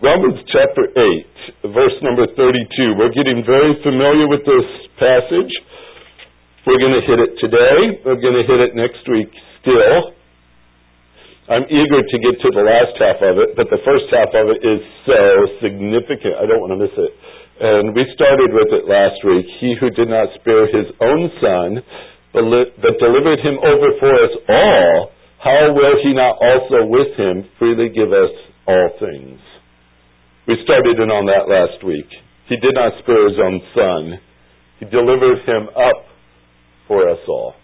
Romans chapter 8, verse number 32. We're getting very familiar with this passage. We're going to hit it today. We're going to hit it next week still. I'm eager to get to the last half of it, but the first half of it is so significant. I don't want to miss it. And we started with it last week. He who did not spare his own son, but delivered him over for us all, how will he not also with him freely give us all things? We started in on that last week. He did not spare his own son. He delivered him up for us all.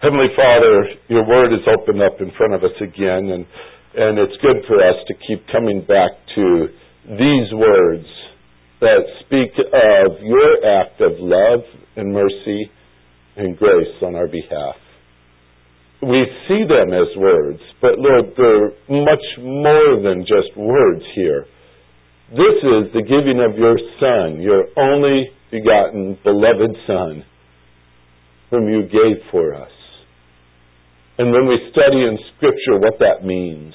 Heavenly Father, your word is opened up in front of us again, and, and it's good for us to keep coming back to these words that speak of your act of love and mercy and grace on our behalf. We see them as words, but Lord, they're much more than just words here. This is the giving of your Son, your only begotten, beloved Son, whom you gave for us. And when we study in Scripture what that means,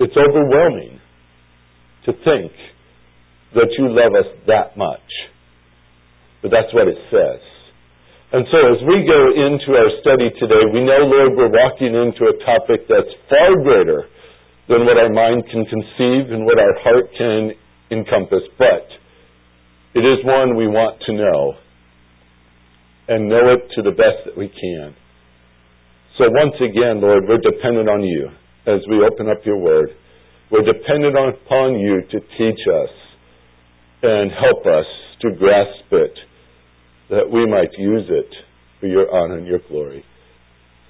it's overwhelming to think that you love us that much. But that's what it says. And so as we go into our study today, we know, Lord, we're walking into a topic that's far greater than what our mind can conceive and what our heart can encompass. But it is one we want to know and know it to the best that we can. So once again, Lord, we're dependent on you as we open up your word. We're dependent upon you to teach us and help us to grasp it that we might use it for your honor and your glory.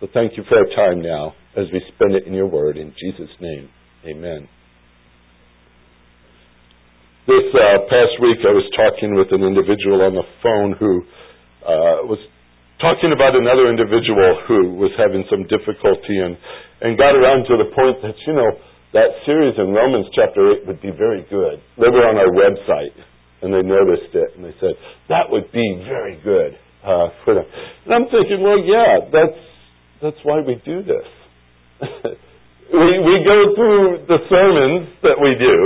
So thank you for our time now as we spend it in your word. In Jesus' name, amen. This uh, past week, I was talking with an individual on the phone who uh, was talking about another individual who was having some difficulty and, and got around to the point that, you know, that series in Romans chapter 8 would be very good. They were on our website and they noticed it and they said, that would be very good uh, for them. And I'm thinking, well, yeah, that's, that's why we do this. We, we go through the sermons that we do.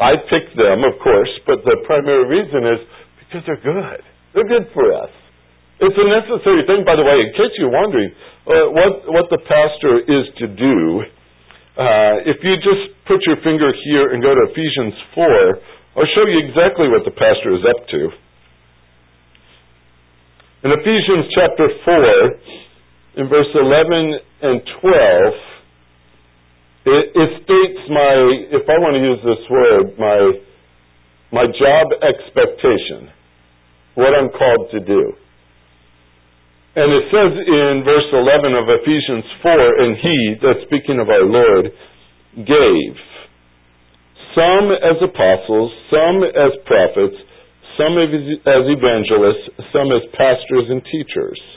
I pick them, of course, but the primary reason is because they're good. They're good for us. It's a necessary thing, by the way, in case you're wondering uh, what, what the pastor is to do. Uh, if you just put your finger here and go to Ephesians 4, I'll show you exactly what the pastor is up to. In Ephesians chapter 4, in verse 11 and 12, it, it states my, if I want to use this word, my, my job expectation, what I'm called to do. And it says in verse 11 of Ephesians 4, and he, that's speaking of our Lord, gave some as apostles, some as prophets, some as evangelists, some as pastors and teachers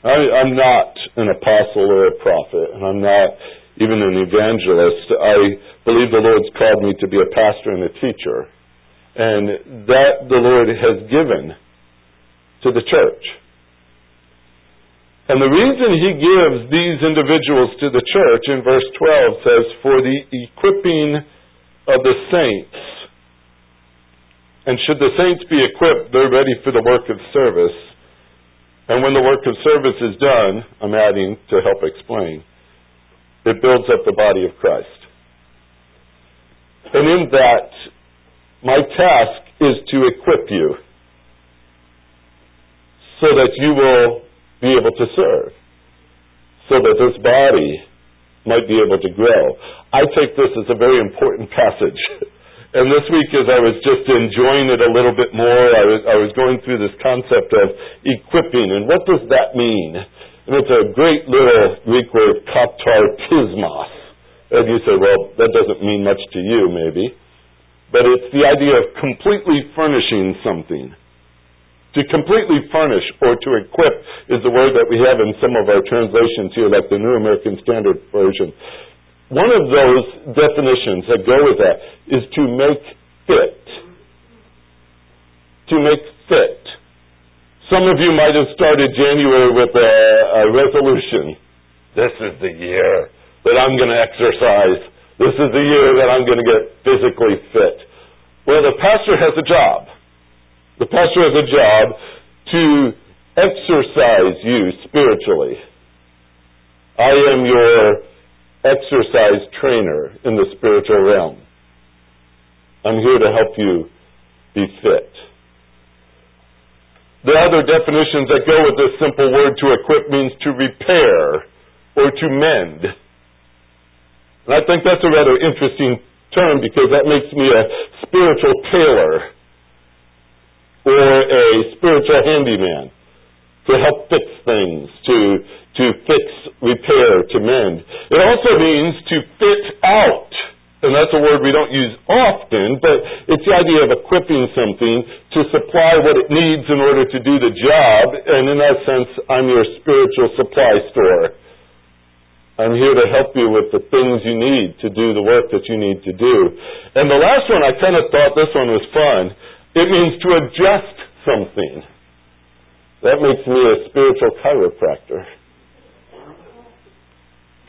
I, I'm not an apostle or a prophet, and I'm not even an evangelist. I believe the Lord's called me to be a pastor and a teacher, and that the Lord has given to the church. And the reason he gives these individuals to the church in verse 12 says, For the equipping of the saints. And should the saints be equipped, they're ready for the work of service and when the work of service is done, I'm adding to help explain, it builds up the body of Christ. And in that, my task is to equip you so that you will be able to serve, so that this body might be able to grow. I take this as a very important passage. And this week, as I was just enjoying it a little bit more, I was, I was going through this concept of equipping, and what does that mean? And it's a great little Greek word, katartismos. And you say, well, that doesn't mean much to you, maybe. But it's the idea of completely furnishing something. To completely furnish or to equip is the word that we have in some of our translations here, like the New American Standard Version. One of those definitions that go with that is to make fit. To make fit. Some of you might have started January with a, a resolution. This is the year that I'm going to exercise This is the year that I'm going to get physically fit. Well, the pastor has a job. The pastor has a job to exercise you spiritually. I am your exercise trainer in the spiritual realm. I'm here to help you be fit. The other definitions that go with this simple word to equip means to repair or to mend. And I think that's a rather interesting term because that makes me a spiritual tailor or a spiritual handyman to help fix things, to, to fix, repair, to mend. It also means to fit out and that's a word we don't use often, but it's the idea of equipping something to supply what it needs in order to do the job, and in that sense, I'm your spiritual supply store. I'm here to help you with the things you need to do the work that you need to do. And the last one, I kind of thought this one was fun. It means to adjust something. That makes me a spiritual chiropractor.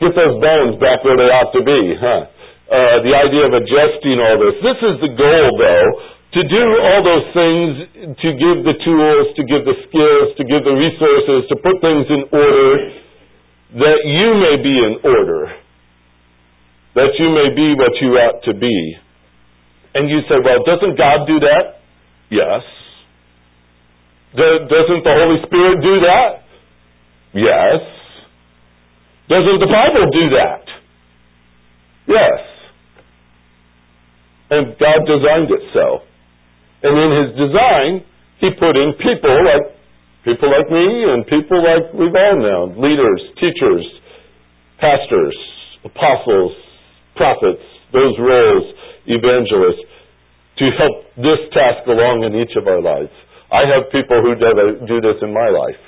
Get those bones back where they ought to be, huh? Uh, the idea of adjusting all this. This is the goal, though, to do all those things, to give the tools, to give the skills, to give the resources, to put things in order, that you may be in order, that you may be what you ought to be. And you say, well, doesn't God do that? Yes. Doesn't the Holy Spirit do that? Yes. Doesn't the Bible do that? Yes. And God designed it so. And in His design, He put in people like people like me and people like we've all known, leaders, teachers, pastors, apostles, prophets, those roles, evangelists, to help this task along in each of our lives. I have people who do this in my life.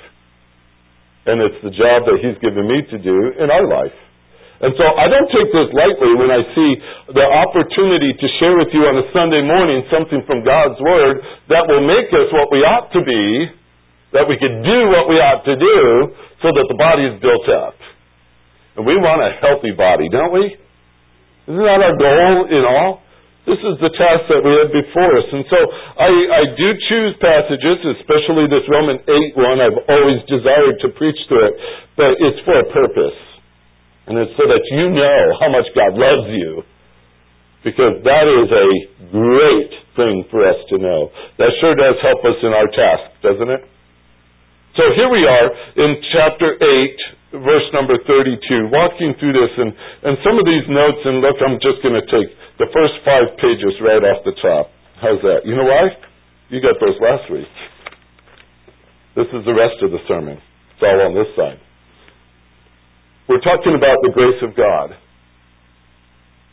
And it's the job that He's given me to do in our life. And so I don't take this lightly when I see the opportunity to share with you on a Sunday morning something from God's Word that will make us what we ought to be, that we can do what we ought to do, so that the body is built up. And we want a healthy body, don't we? Isn't that our goal in all? This is the task that we have before us. And so I, I do choose passages, especially this Roman 8 one. I've always desired to preach through it, but it's for a purpose. And it's so that you know how much God loves you. Because that is a great thing for us to know. That sure does help us in our task, doesn't it? So here we are in chapter 8, verse number 32, walking through this. And, and some of these notes, and look, I'm just going to take the first five pages right off the top. How's that? You know why? You got those last week. This is the rest of the sermon. It's all on this side. We're talking about the grace of God.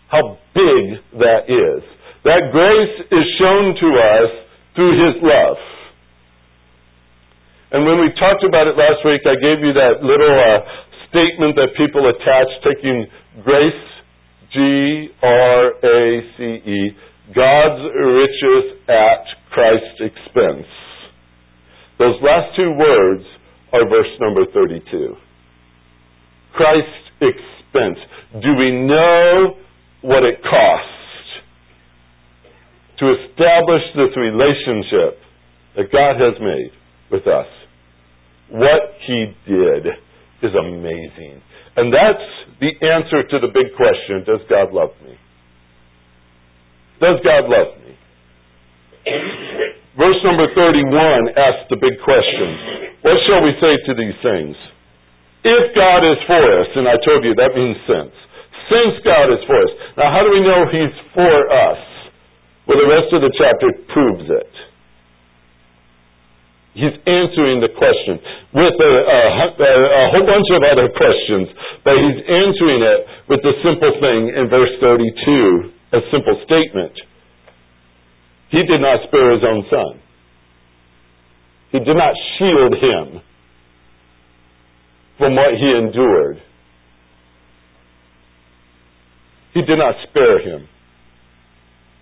How big that is. That grace is shown to us through His love. And when we talked about it last week, I gave you that little uh, statement that people attach, taking grace, G R A C E, God's riches at Christ's expense. Those last two words are verse number 32. Christ's expense? Do we know what it costs to establish this relationship that God has made with us? What He did is amazing. And that's the answer to the big question Does God love me? Does God love me? Verse number 31 asks the big question What shall we say to these things? If God is for us, and I told you that means since. Since God is for us. Now, how do we know He's for us? Well, the rest of the chapter proves it. He's answering the question with a, a, a, whole bunch of other questions, but he's answering it with the simple thing in verse 32, a simple statement. He did not spare his own son. He did not shield him from what he endured. He did not spare him.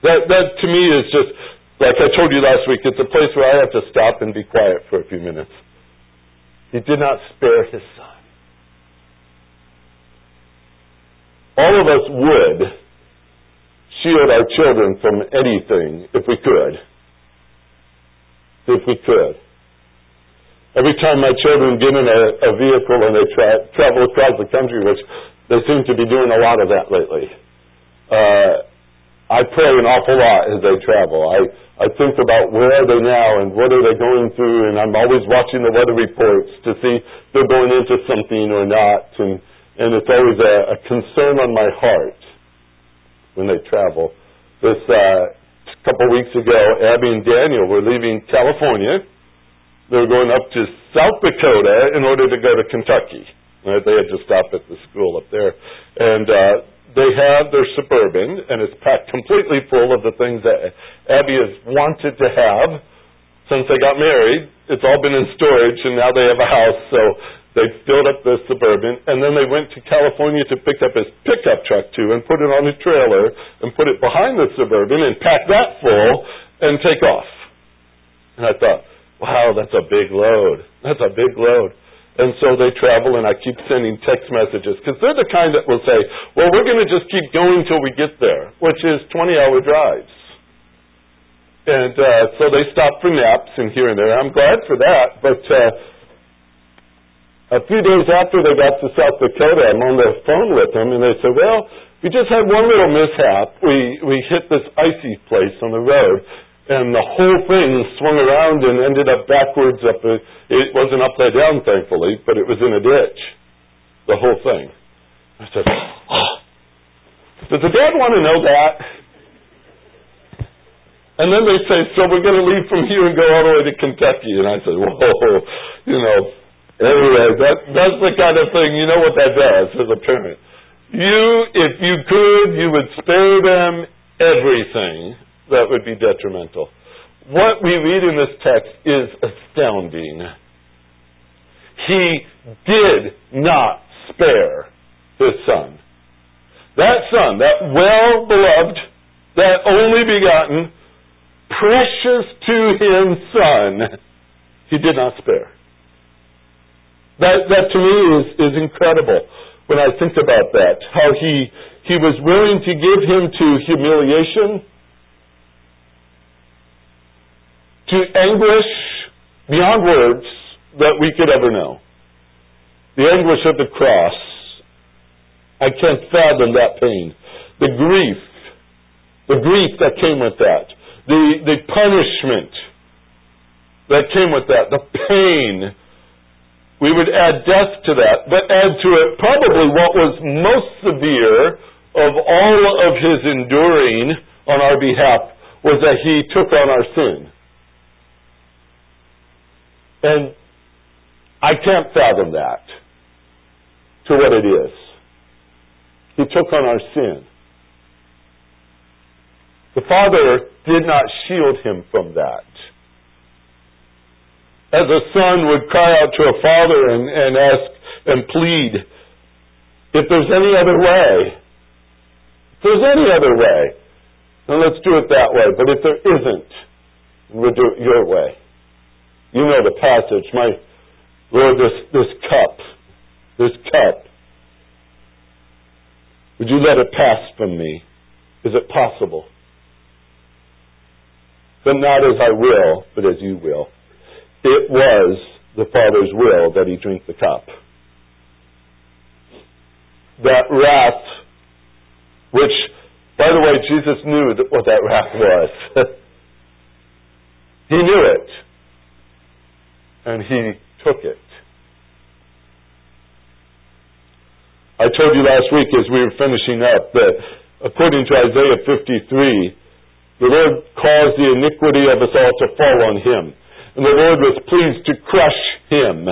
That, that to me is just, like I told you last week, it's a place where I have to stop and be quiet for a few minutes. He did not spare his son. All of us would shield our children from anything if we could. If we could. Every time my children get in a, a vehicle and they tra- travel across the country, which they seem to be doing a lot of that lately, uh, I pray an awful lot as they travel. I, I think about where are they now and what are they going through, and I'm always watching the weather reports to see if they're going into something or not, and, and it's always a, a concern on my heart when they travel. This uh, couple weeks ago, Abby and Daniel were leaving California they were going up to South Dakota in order to go to Kentucky. They had to stop at the school up there. And uh, they have their Suburban, and it's packed completely full of the things that Abby has wanted to have since they got married. It's all been in storage, and now they have a house, so they filled up the Suburban, and then they went to California to pick up his pickup truck, too, and put it on a trailer, and put it behind the Suburban, and pack that full, and take off. And I thought, Wow, that's a big load. That's a big load. And so they travel, and I keep sending text messages because they're the kind that will say, "Well, we're going to just keep going till we get there," which is 20-hour drives. And uh, so they stop for naps and here and there. I'm glad for that, but uh, a few days after they got to South Dakota, I'm on the phone with them, and they said, "Well, we just had one little mishap. We we hit this icy place on the road." And the whole thing swung around and ended up backwards up a, it wasn't upside down thankfully but it was in a ditch the whole thing. I said oh. does the dad want to know that? And then they say so we're going to leave from here and go all the way to kentucky. And i said whoa you know. Anyway that that's the kind of thing you know what that does as a parent. You if you could you would spare them everything that would be detrimental. What we read in this text is astounding. He did not spare his son. That son, that well beloved, that only begotten, precious to him son, he did not spare. That, that to me is, is incredible when I think about that. How he, he was willing to give him to humiliation, to anguish beyond words that we could ever know. The anguish of the cross. I can't fathom that pain. The grief, the grief that came with that. The, the punishment that came with that. The pain. We would add death to that, but add to it probably what was most severe of all of his enduring on our behalf was that he took on our sin. And I can't fathom that to what it is. He took on our sin. The Father did not shield him from that. As a son would cry out to a father and, and ask and plead, if there's any other way, if there's any other way, then let's do it that way. But if there isn't, we'll do it your way. You know the passage. My Lord, this, this cup, this cup, would you let it pass from me? Is it possible? But not as I will, but as you will. It was the Father's will that he drink the cup. That wrath, which, by the way, Jesus knew what that wrath was. he knew it and he took it. I told you last week as we were finishing up that according to Isaiah 53, the Lord caused the iniquity of us all to fall on him. And the Lord was pleased to crush him.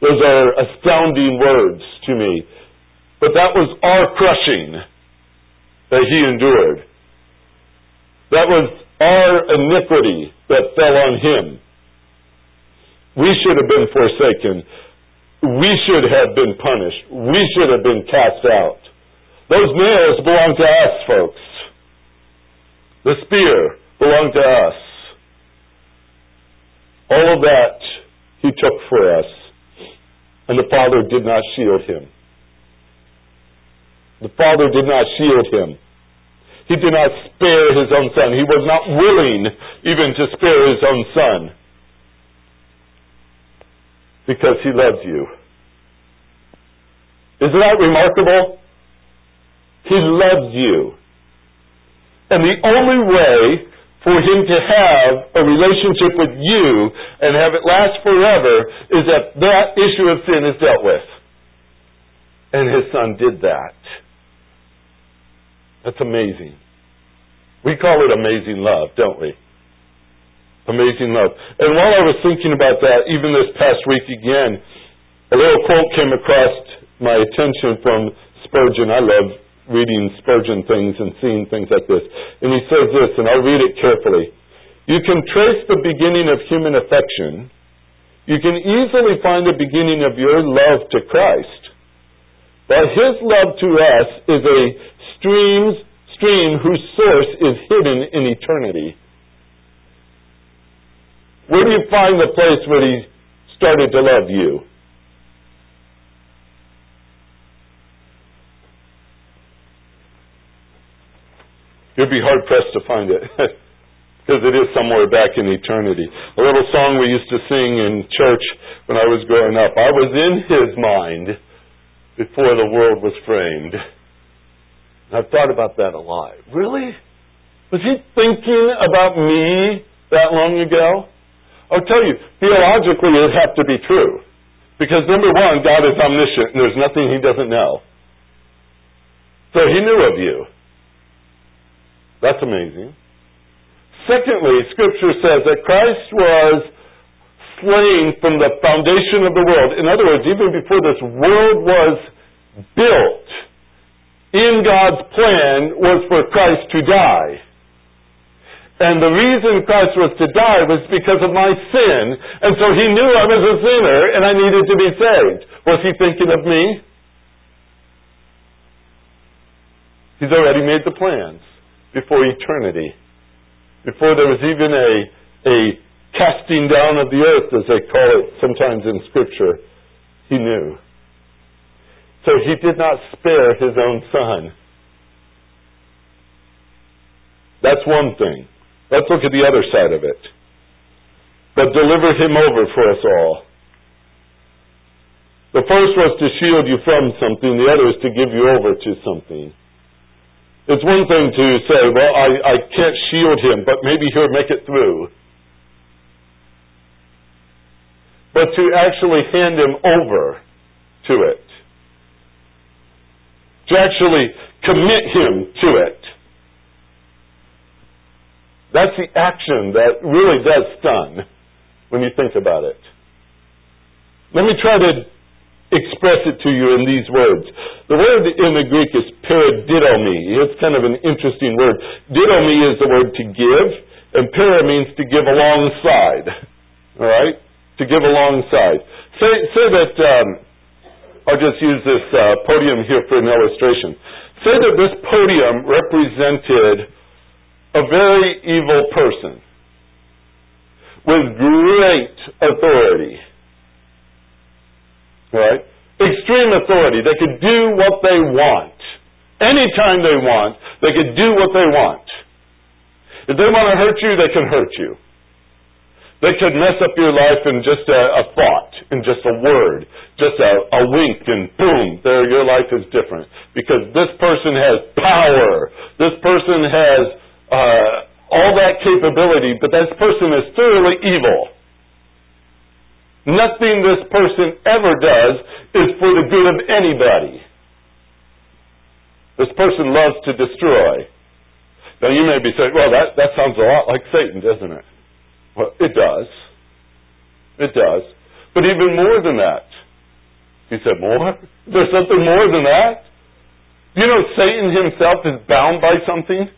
Those are astounding words to me. But that was our crushing that he endured. That was our iniquity that fell on him. We should have been forsaken. We should have been punished. We should have been cast out. Those nails belong to us, folks. The spear belonged to us. All of that he took for us. And the Father did not shield him. The Father did not shield him. He did not spare his own son. He was not willing even to spare his own son. Because he loves you. Isn't that remarkable? He loves you. And the only way for him to have a relationship with you and have it last forever is that that issue of sin is dealt with. And his son did that. That's amazing. We call it amazing love, don't we? Amazing love. And while I was thinking about that, even this past week again, a little quote came across my attention from Spurgeon. I love reading Spurgeon things and seeing things like this. And he says this, and I'll read it carefully. You can trace the beginning of human affection. You can easily find the beginning of your love to Christ. But his love to us is a stream, stream whose source is hidden in eternity. Where do you find the place where he started to love you? You'd be hard pressed to find it. because it is somewhere back in eternity. A little song we used to sing in church when I was growing up. I was in his mind before the world was framed. I've thought about that a lot. Really? Was he thinking about me that long ago? I'll tell you, theologically it would have to be true. Because number one, God is omniscient and there's nothing he doesn't know. So he knew of you. That's amazing. Secondly, Scripture says that Christ was slain from the foundation of the world. In other words, even before this world was built, in God's plan was for Christ to die. And the reason Christ was to die was because of my sin. And so he knew I was a sinner and I needed to be saved. Was he thinking of me? He's already made the plans before eternity, before there was even a, a casting down of the earth, as they call it sometimes in Scripture, he knew. So he did not spare his own son. That's one thing. Let's look at the other side of it. But deliver him over for us all. The first was to shield you from something, the other is to give you over to something. It's one thing to say, well, I, I can't shield him, but maybe he'll make it through. But to actually hand him over to it. To actually commit him to it. That's the action that really does stun when you think about it. Let me try to express it to you in these words. The word in the Greek is paradidomi. It's kind of an interesting word. Didomi is the word to give, and para means to give alongside. All right? To give alongside. Say, say that, um, I'll just use this uh, podium here for an illustration. Say that this podium represented a very evil person with great authority Right? Extreme authority. They could do what they want. Anytime they want, they could do what they want. If they want to hurt you, they can hurt you. They could mess up your life in just a, a thought, in just a word, just a, a wink, and boom, there your life is different. Because this person has power. This person has uh, all that capability, but this person is thoroughly evil. Nothing this person ever does is for the good of anybody. This person loves to destroy. Now you may be saying, well, that, that sounds a lot like Satan, doesn't it? Well, it does. It does. But even more than that. He said, more? There's something more than that? You know, Satan himself is bound by something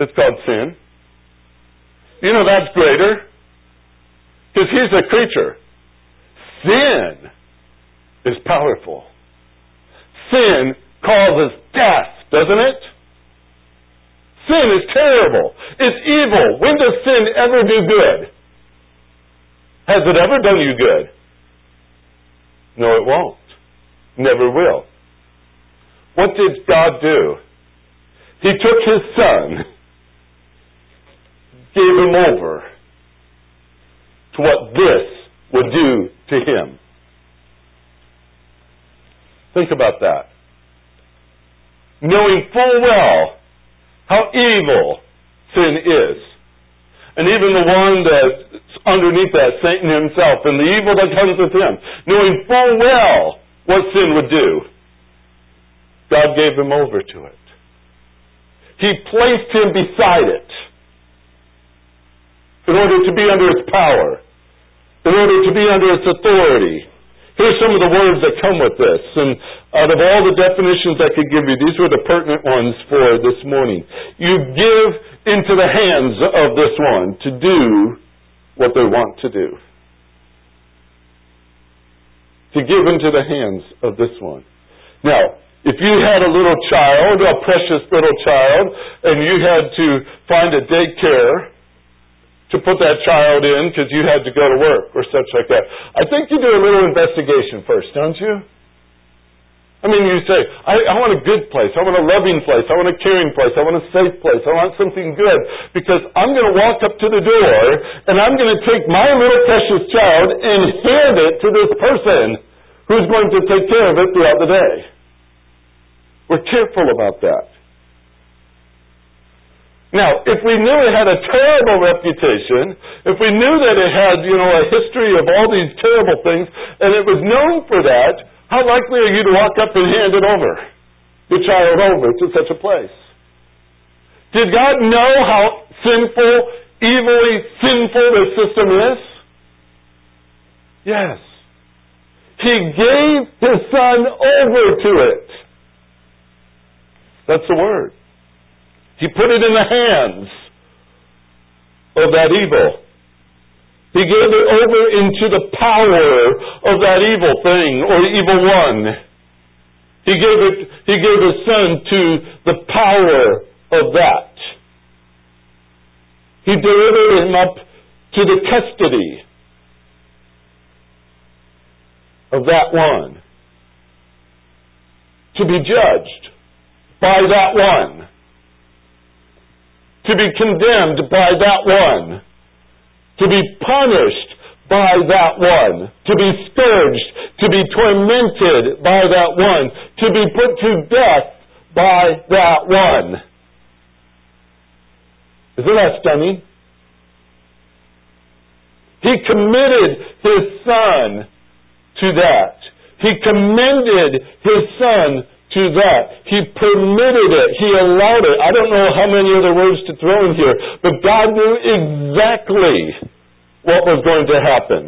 that's called sin. You know that's greater. Because he's a creature. Sin is powerful. Sin causes death, doesn't it? Sin is terrible. It's evil. When does sin ever do good? Has it ever done you good? No, it won't. Never will. What did God do? He took his son, gave him over to what this would do to him. Think about that. Knowing full well how evil sin is. And even the one that's underneath that, Satan himself, and the evil that comes with him, knowing full well what sin would do, God gave him over to it. He placed him beside it in order to be under its power, in order to be under its authority. Here's some of the words that come with this. And out of all the definitions I could give you, these were the pertinent ones for this morning. You give into the hands of this one to do what they want to do. To give into the hands of this one. Now, if you had a little child, a precious little child, and you had to find a daycare to put that child in because you had to go to work or such like that. I think you do a little investigation first, don't you? I mean, you say, I, I want a good place. I want a loving place. I want a caring place. I want a safe place. I want something good because I'm going to walk up to the door and I'm going to take my little precious child and hand it to this person who's going to take care of it throughout the day. We're careful about that. Now, if we knew it had a terrible reputation, if we knew that it had, you know, a history of all these terrible things, and it was known for that, how likely are you to walk up and hand it over, the child over to such a place? Did God know how sinful, evilly sinful this system is? Yes. He gave His Son over to it. That's the word. He put it in the hands of that evil. He gave it over into the power of that evil thing or evil one. He gave it, he gave his son to the power of that. He delivered him up to the custody of that one. To be judged by that one to be condemned by that one, to be punished by that one, to be scourged, to be tormented by that one, to be put to death by that one. Isn't that stunning? He committed his son to that. He commended his son to that. He permitted it. He allowed it. I don't know how many other words to throw in here, but God knew exactly what was going to happen.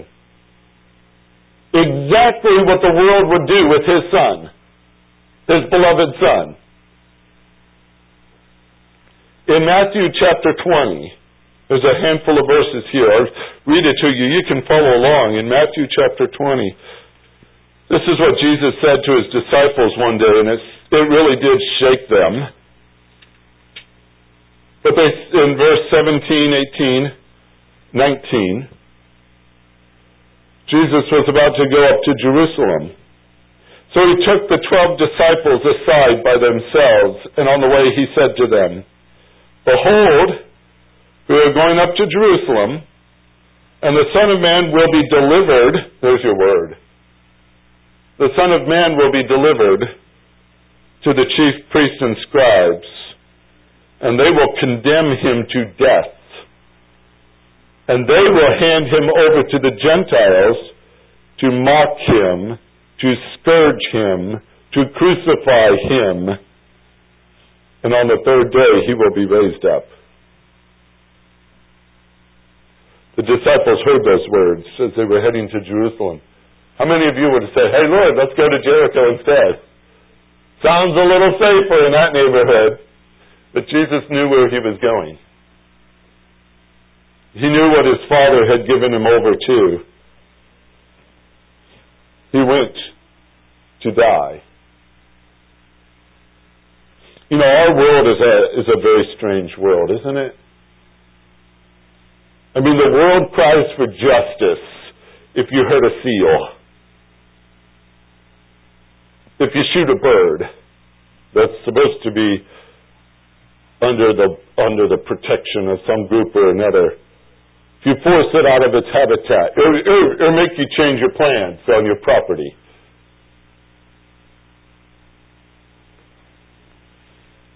Exactly what the world would do with His Son, His beloved Son. In Matthew chapter 20, there's a handful of verses here. I'll read it to you. You can follow along. In Matthew chapter 20, this is what Jesus said to his disciples one day, and it really did shake them. But they, in verse 17, 18, 19, Jesus was about to go up to Jerusalem. So he took the twelve disciples aside by themselves, and on the way he said to them, Behold, we are going up to Jerusalem, and the Son of Man will be delivered, there's your word, the Son of Man will be delivered to the chief priests and scribes, and they will condemn him to death. And they will hand him over to the Gentiles to mock him, to scourge him, to crucify him. And on the third day he will be raised up. The disciples heard those words as they were heading to Jerusalem. How many of you would have said, hey, Lord, let's go to Jericho instead? Sounds a little safer in that neighborhood. But Jesus knew where he was going. He knew what his Father had given him over to. He went to die. You know, our world is a, is a very strange world, isn't it? I mean, the world cries for justice if you hurt a seal if you shoot a bird that's supposed to be under the under the protection of some group or another. If you force it out of its habitat, or, or make you change your plans on your property.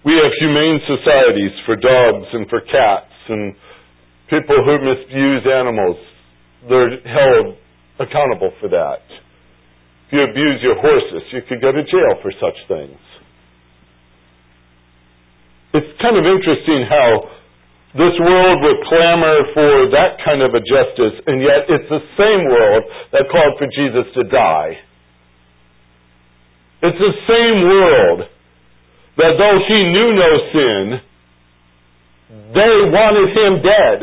We have humane societies for dogs and for cats and people who misuse animals. They're held accountable for that. If you abuse your horses, you could go to jail for such things. It's kind of interesting how this world would clamor for that kind of a justice, and yet it's the same world that called for Jesus to die. It's the same world that though he knew no sin, they wanted him dead.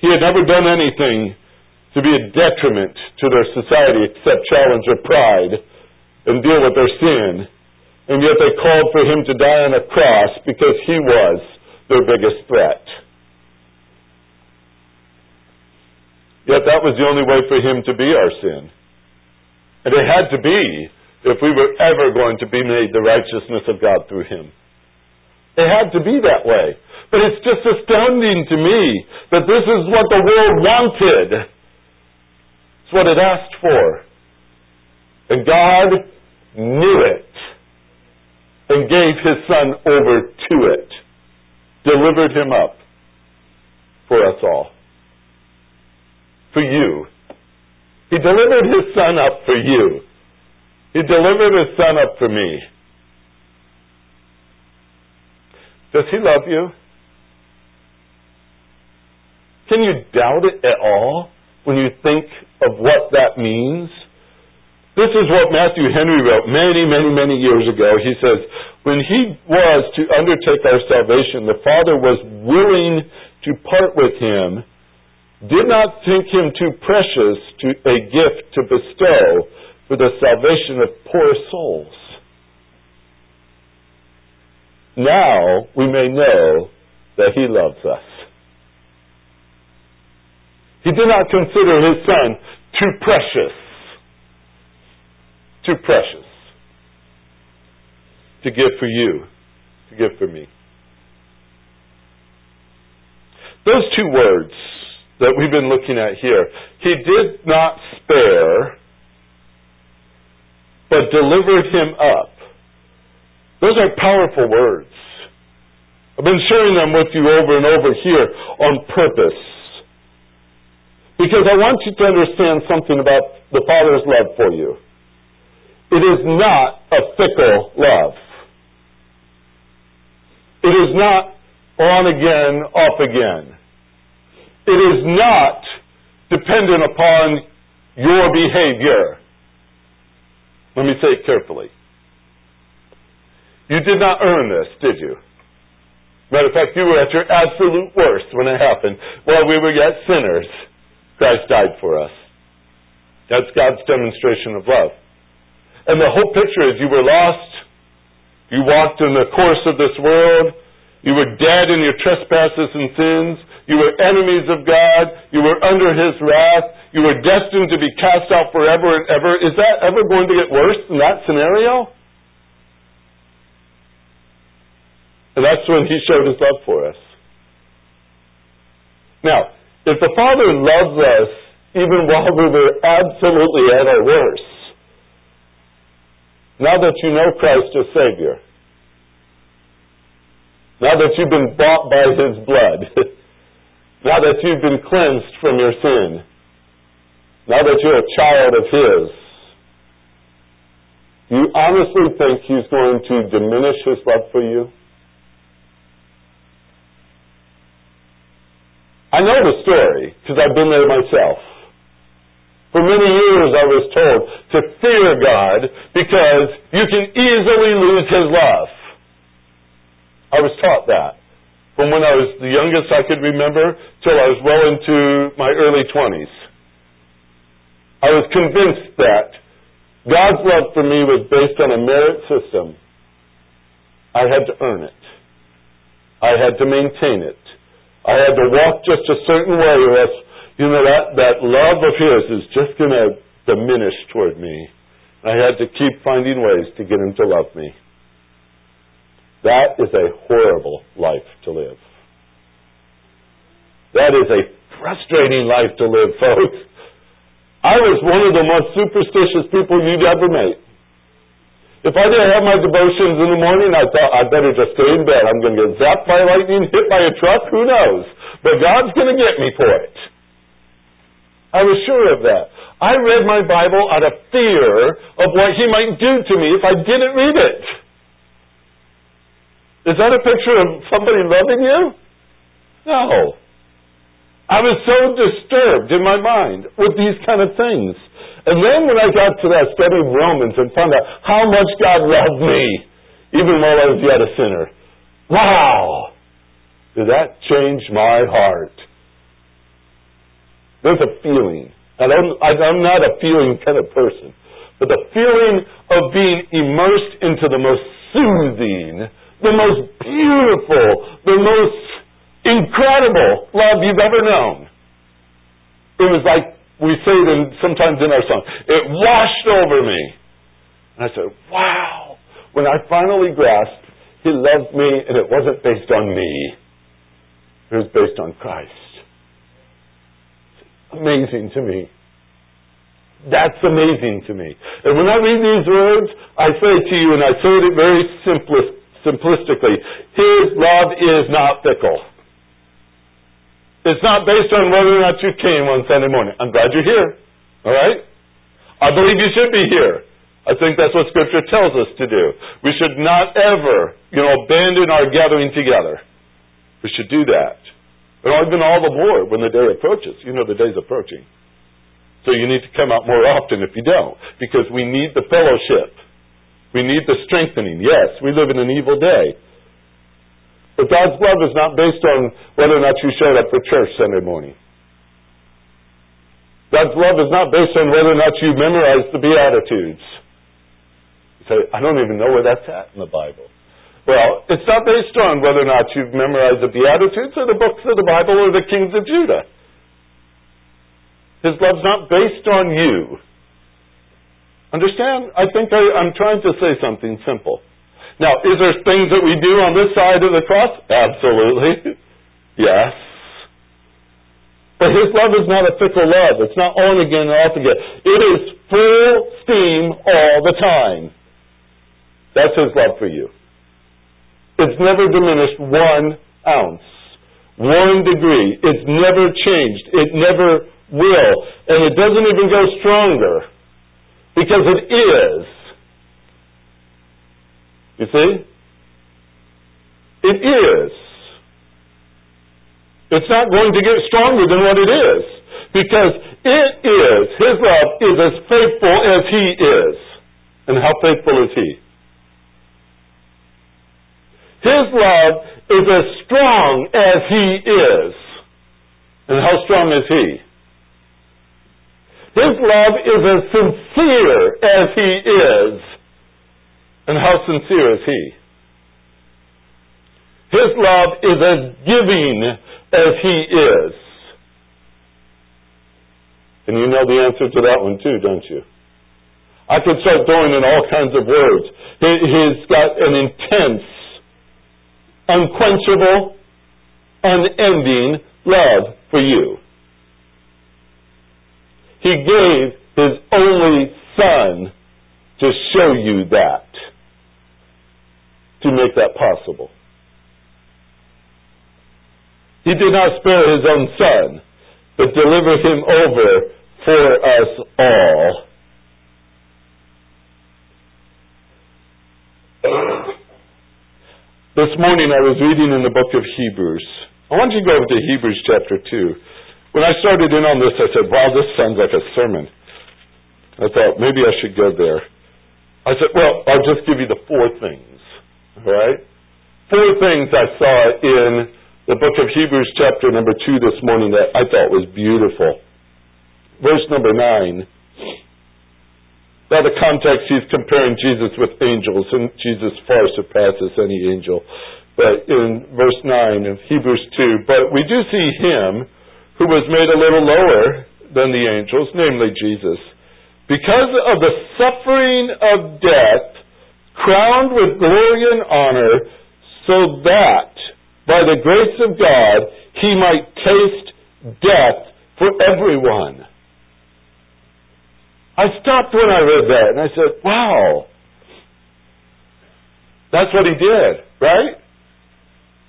He had never done anything to be a detriment to their society except challenge their pride and deal with their sin. And yet they called for him to die on a cross because he was their biggest threat. Yet that was the only way for him to be our sin. And it had to be if we were ever going to be made the righteousness of God through him. It had to be that way. But it's just astounding to me that this is what the world wanted. It's what it asked for. And God knew it and gave his son over to it, delivered him up for us all. For you. He delivered his son up for you. He delivered his son up for me. Does he love you? Can you doubt it at all when you think of what that means? This is what Matthew Henry wrote many, many, many years ago. He says, when he was to undertake our salvation, the Father was willing to part with him, did not think him too precious to a gift to bestow, for the salvation of poor souls. Now we may know that he loves us. He did not consider his son too precious, too precious to give for you, to give for me. Those two words that we've been looking at here, he did not spare but delivered him up. Those are powerful words. I've been sharing them with you over and over here on purpose. Because I want you to understand something about the Father's love for you. It is not a fickle love. It is not on again, off again. It is not dependent upon your behavior. Let me say it carefully. You did not earn this, did you? Matter of fact, you were at your absolute worst when it happened. While we were yet sinners, Christ died for us. That's God's demonstration of love. And the whole picture is you were lost, you walked in the course of this world, you were dead in your trespasses and sins, you were enemies of God. You were under His wrath. You were destined to be cast out forever and ever. Is that ever going to get worse than that scenario? And that's when He showed His love for us. Now, if the Father loves us even while we were absolutely at our worst, now that you know Christ as Savior, now that you've been bought by His blood, Now that you've been cleansed from your sin, now that you're a child of His, you honestly think He's going to diminish His love for you? I know the story because I've been there myself. For many years I was told to fear God because you can easily lose His love. I was taught that from when I was the youngest I could remember till I was well into my early 20s. I was convinced that God's love for me was based on a merit system. I had to earn it. I had to maintain it. I had to walk just a certain way or else, you know, that, that love of His is just going to diminish toward me. I had to keep finding ways to get Him to love me. That is a horrible life to live. That is a frustrating life to live, folks. I was one of the most superstitious people you'd ever meet. If I didn't have my devotions in the morning, I thought I'd better just stay in bed. I'm going to get zapped by lightning, hit by a truck, who knows? But God's going to get me for it. I was sure of that. I read my Bible out of fear of what He might do to me if I didn't read it. Is that a picture of somebody loving you? No. I was so disturbed in my mind with these kind of things. And then when I got to that study of Romans and found out how much God loved me, even while I was yet a sinner, wow! Did that change my heart? There's a feeling. I don't, I'm not a feeling kind of person. But the feeling of being immersed into the most soothing, the most beautiful, the most incredible love you've ever known. It was like we say it in, sometimes in our song. It washed over me. And I said, wow. When I finally grasped, He loved me and it wasn't based on me. It was based on Christ. It's Amazing to me. That's amazing to me. And when I read these words, I say to you, and I say it very simplistically, His love is not fickle. It's not based on whether or not you came on Sunday morning. I'm glad you're here. All right? I believe you should be here. I think that's what Scripture tells us to do. We should not ever, you know, abandon our gathering together. We should do that. And even all the more when the day approaches. You know the day's approaching. So you need to come out more often if you don't. Because we need the fellowship. We need the strengthening. Yes, we live in an evil day. But God's love is not based on whether or not you showed up for church Sunday morning. God's love is not based on whether or not you memorized the Beatitudes. You say, I don't even know where that's at in the Bible. Well, it's not based on whether or not you've memorized the Beatitudes or the books of the Bible or the kings of Judah. His love's not based on you. Understand? I think I, I'm trying to say something simple. Now, is there things that we do on this side of the cross? Absolutely. yes. But His love is not a fickle love. It's not on again and off again. It is full steam all the time. That's His love for you. It's never diminished one ounce, one degree. It's never changed. It never will. And it doesn't even go stronger because it is. You see? It is. It's not going to get stronger than what it is. Because it is, His love is as faithful as He is. And how faithful is He? His love is as strong as He is. And how strong is He? His love is as sincere as He is. And how sincere is he? His love is as giving as he is. And you know the answer to that one too, don't you? I could start throwing in all kinds of words. He's got an intense, unquenchable, unending love for you. He gave his only son to show you that to make that possible. He did not spare his own son, but delivered him over for us all. This morning I was reading in the book of Hebrews. I want you to go over to Hebrews chapter 2. When I started in on this, I said, wow, this sounds like a sermon. I thought maybe I should go there. I said, well, I'll just give you the four things. Right? Four things I saw in the book of Hebrews, chapter number two, this morning that I thought was beautiful. Verse number nine. Now, the context, he's comparing Jesus with angels, and Jesus far surpasses any angel. But in verse 9 of Hebrews 2, but we do see him who was made a little lower than the angels, namely Jesus, because of the suffering of death crowned with glory and honor, so that by the grace of God he might taste death for everyone. I stopped when I read that and I said, wow. That's what he did, right?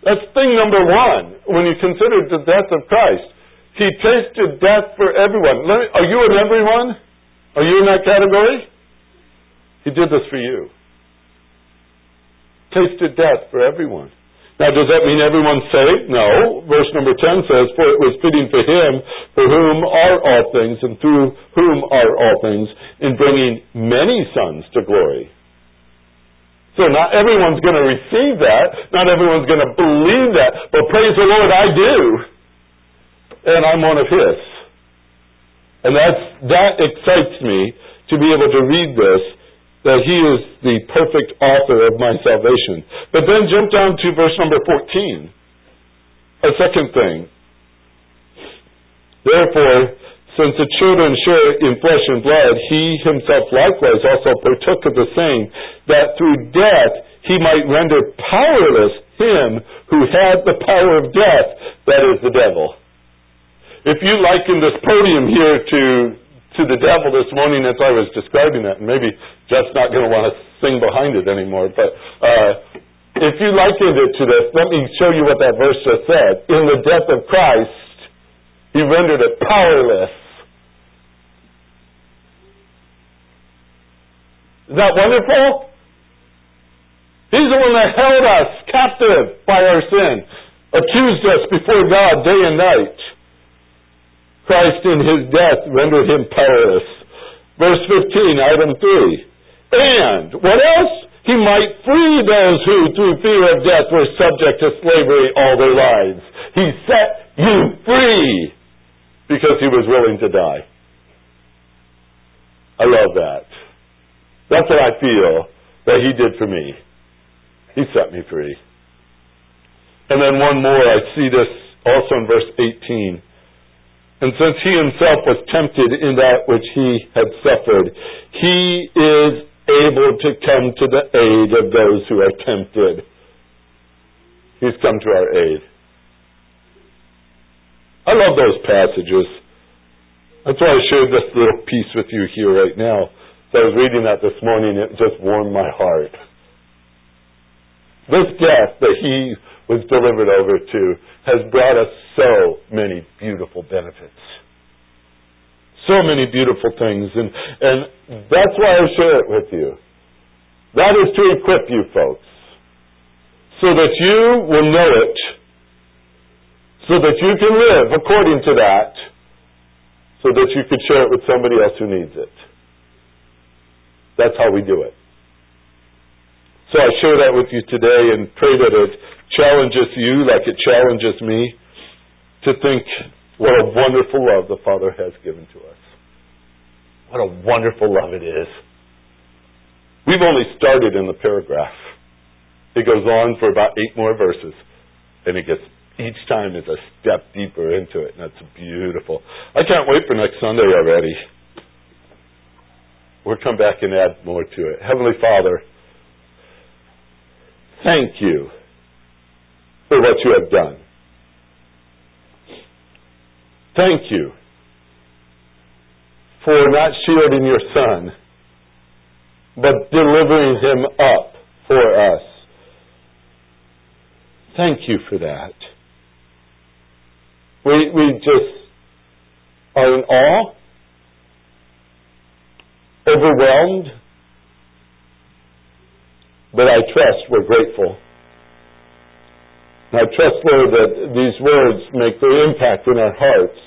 That's thing number one when you consider the death of Christ. He tasted death for everyone. Me, are you an everyone? Are you in that category? He did this for you. Tasted death for everyone. Now, does that mean everyone's saved? No. Verse number 10 says, For it was fitting for him, for whom are all things, and through whom are all things, in bringing many sons to glory. So not everyone's going to receive that. Not everyone's going to believe that. But praise the Lord, I do. And I'm one of His. And that's, that excites me to be able to read this that he is the perfect author of my salvation. But then jump down to verse number 14. A second thing. Therefore, since the children share in flesh and blood, he himself likewise also partook of the same, that through death he might render powerless him who had the power of death, that is the devil. If you liken this podium here to to the devil this morning as I was describing that, and maybe Jeff's not going to want to sing behind it anymore, but uh, if you likened it to this, let me show you what that verse just said. In the death of Christ, he rendered it powerless. Is that wonderful? He's the one that held us captive by our sin, accused us before God day and night. Christ in his death rendered him powerless. Verse 15, item 3. And, what else? He might free those who, through fear of death, were subject to slavery all their lives. He set you free because he was willing to die. I love that. That's what I feel that he did for me. He set me free. And then one more, I see this also in verse 18. And since he himself was tempted in that which he had suffered, he is able to come to the aid of those who are tempted. He's come to our aid. I love those passages. That's why I shared this little piece with you here right now. So I was reading that this morning, it just warmed my heart. This death that he was delivered over to has brought us so many beautiful benefits. So many beautiful things. And, and that's why I share it with you. That is to equip you folks. So that you will know it. So that you can live according to that. So that you can share it with somebody else who needs it. That's how we do it. So I share that with you today and pray that it challenges you like it challenges me to think what a wonderful love the Father has given to us. What a wonderful love it is. We've only started in the paragraph. It goes on for about eight more verses, and it gets each time is a step deeper into it, and that's beautiful. I can't wait for next Sunday already. We'll come back and add more to it. Heavenly Father, thank you for what you have done. Thank you for not shielding your son, but delivering him up for us. Thank you for that. We, we just are in awe, overwhelmed, but I trust we're grateful. I trust, Lord, that these words make their impact in our hearts.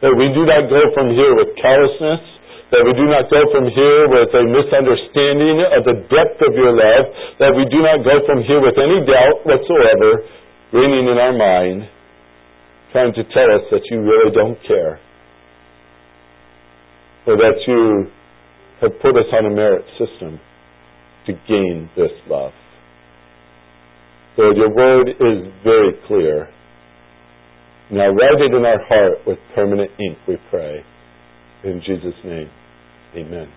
That we do not go from here with callousness. That we do not go from here with a misunderstanding of the depth of your love. That we do not go from here with any doubt whatsoever reigning in our mind, trying to tell us that you really don't care. Or that you have put us on a merit system to gain this love. Lord, your word is very clear. Now write it in our heart with permanent ink, we pray. In Jesus' name, amen.